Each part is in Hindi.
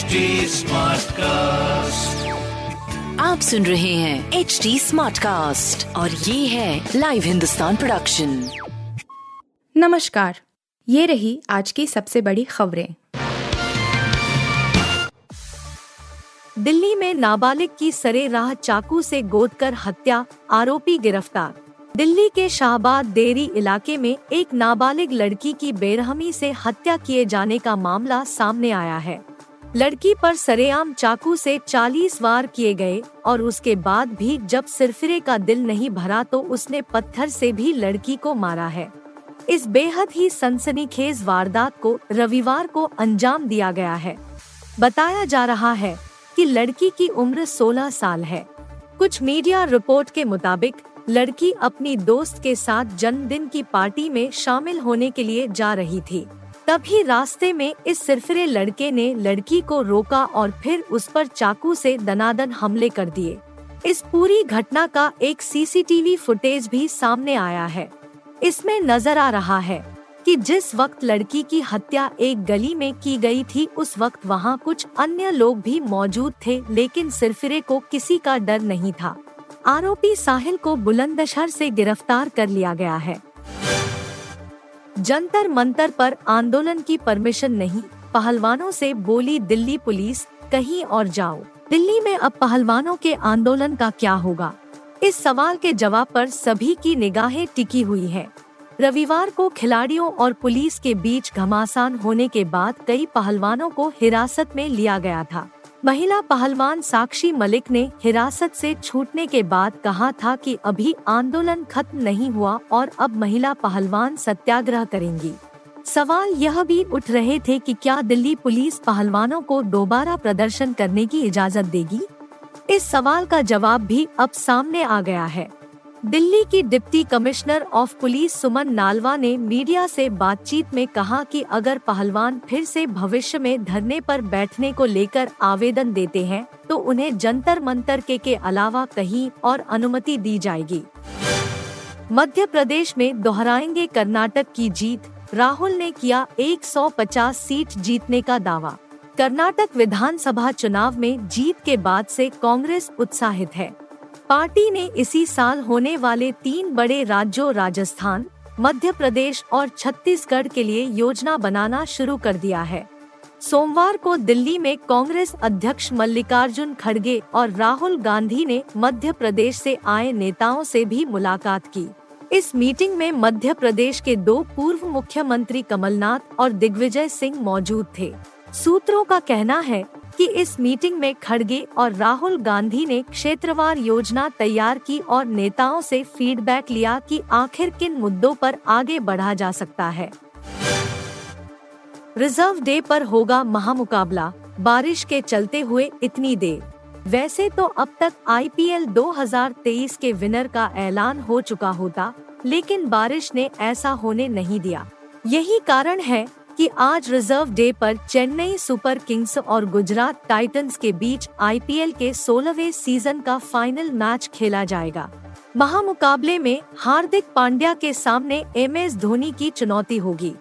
HD कास्ट आप सुन रहे हैं एच डी स्मार्ट कास्ट और ये है लाइव हिंदुस्तान प्रोडक्शन नमस्कार ये रही आज की सबसे बड़ी खबरें। दिल्ली में नाबालिग की सरे राह चाकू से गोद कर हत्या आरोपी गिरफ़्तार। दिल्ली के शाहबाद देरी इलाके में एक नाबालिग लड़की की बेरहमी से हत्या किए जाने का मामला सामने आया है। लड़की पर सरेआम चाकू से 40 वार किए गए और उसके बाद भी जब सिरफिरे का दिल नहीं भरा तो उसने पत्थर से भी लड़की को मारा है। इस बेहद ही सनसनीखेज वारदात को रविवार को अंजाम दिया गया है। बताया जा रहा है कि लड़की की उम्र 16 साल है। कुछ मीडिया रिपोर्ट के मुताबिक, लड़की अपनी दोस्त के साथ जन्मदिन की पार्टी में शामिल होने के लिए जा रही थी। तभी रास्ते में इस सिरफिरे लड़के ने लड़की को रोका और फिर उस पर चाकू से दनादन हमले कर दिए। इस पूरी घटना का एक सीसीटीवी फुटेज भी सामने आया है। इसमें नज़र आ रहा है कि जिस वक्त लड़की की हत्या एक गली में की गई थी, उस वक्त वहाँ कुछ अन्य लोग भी मौजूद थे, लेकिन सिरफिरे को किसी का डर नहीं था। आरोपी साहिल को बुलंदशहर से गिरफ़्तार कर लिया गया है। जंतर मंतर पर आंदोलन की परमिशन नहीं। पहलवानों से बोली, दिल्ली पुलिस, कहीं और जाओ। दिल्ली में अब पहलवानों के आंदोलन का क्या होगा? इस सवाल के जवाब पर सभी की निगाहें टिकी हुई है। रविवार को खिलाड़ियों और पुलिस के बीच घमासान होने के बाद कई पहलवानों को हिरासत में लिया गया था। महिला पहलवान साक्षी मलिक ने हिरासत से छूटने के बाद कहा था कि अभी आंदोलन खत्म नहीं हुआ और अब महिला पहलवान सत्याग्रह करेंगी। सवाल यह भी उठ रहे थे कि क्या दिल्ली पुलिस पहलवानों को दोबारा प्रदर्शन करने की इजाज़त देगी? इस सवाल का जवाब भी अब सामने आ गया है। दिल्ली की deputy commissioner of police Suman Nalwa ने मीडिया से बातचीत में कहा कि अगर पहलवान फिर से भविष्य में धरने पर बैठने को लेकर आवेदन देते हैं तो उन्हें जंतर मंतर के के अलावा कहीं और अनुमति दी जाएगी। मध्य प्रदेश में दोहराएँगे कर्नाटक की जीत, राहुल ने किया 150 सीट जीतने का दावा। कर्नाटक विधानसभा चुनाव में जीत के बाद से कांग्रेस उत्साहित है। पार्टी ने इसी साल होने वाले तीन बड़े राज्यों, राजस्थान, मध्य प्रदेश और छत्तीसगढ़ के लिए योजना बनाना शुरू कर दिया है। सोमवार को दिल्ली में कांग्रेस अध्यक्ष मल्लिकार्जुन खड़गे और राहुल गांधी ने मध्य प्रदेश से आए नेताओं से भी मुलाकात की। इस मीटिंग में मध्य प्रदेश के दो पूर्व मुख्यमंत्री कमलनाथ और दिग्विजय सिंह मौजूद थे। सूत्रों का कहना है कि इस मीटिंग में खड़गे और राहुल गांधी ने क्षेत्रवार योजना तैयार की और नेताओं से फीडबैक लिया कि आखिर किन मुद्दों पर आगे बढ़ा जा सकता है। रिज़र्व डे पर होगा महामुकाबला। बारिश के चलते हुए इतनी देर। वैसे तो अब तक आईपीएल 2023 के विनर का ऐलान हो चुका होता, लेकिन बारिश ने ऐसा होने नहीं दिया। यही कारण है कि आज रिज़र्व डे पर चेन्नई सुपर किंग्स और गुजरात टाइटंस के बीच आईपीएल के सोलहवें सीज़न का फाइनल मैच खेला जाएगा। महामुकाबले में हार्दिक पांड्या के सामने एम एस धोनी की चुनौती होगी।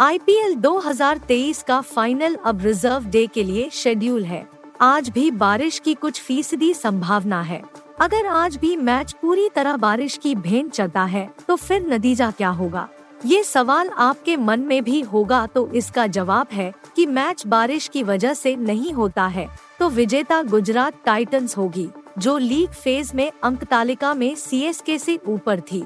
आईपीएल 2023 का फाइनल अब रिज़र्व डे के लिए शेड्यूल है। आज भी बारिश की कुछ फ़ीसदी संभावना है। अगर आज भी मैच पूरी तरह बारिश की भेंट चलता है तो फिर नतीजा क्या होगा? ये सवाल आपके मन में भी होगा तो इसका जवाब है कि मैच बारिश की वजह से नहीं होता है। तो विजेता गुजरात टाइटंस होगी, जो लीग फ़ेज़ में अंक तालिका में से ऊपर थी।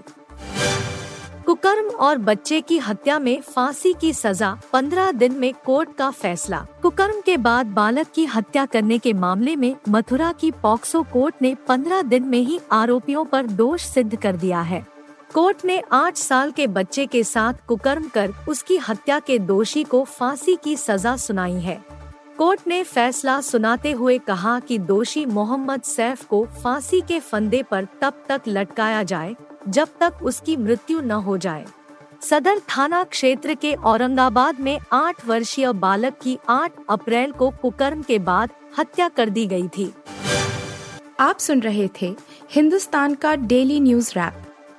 कुकर्म और बच्चे की हत्या में फांसी की सजा, पंद्रह दिन में कोर्ट का फैसला। कुकर्म के बाद बालक की हत्या करने के मामले में मथुरा की पॉक्सो कोर्ट ने पंद्रह दिन में ही आरोपियों पर दोष सिद्ध कर दिया है। कोर्ट ने आठ साल के बच्चे के साथ कुकर्म कर उसकी हत्या के दोषी को फांसी की सजा सुनाई है। कोर्ट ने फैसला सुनाते हुए कहा कि दोषी मोहम्मद सैफ को फांसी के फंदे पर तब तक लटकाया जाए, जब तक उसकी मृत्यु न हो जाए। सदर थाना क्षेत्र के औरंगाबाद में आठ वर्षीय बालक की 8 अप्रैल को कुकर्म के बाद हत्या कर दी गई थी। आप सुन रहे थे हिंदुस्तान का डेली न्यूज़ रैप।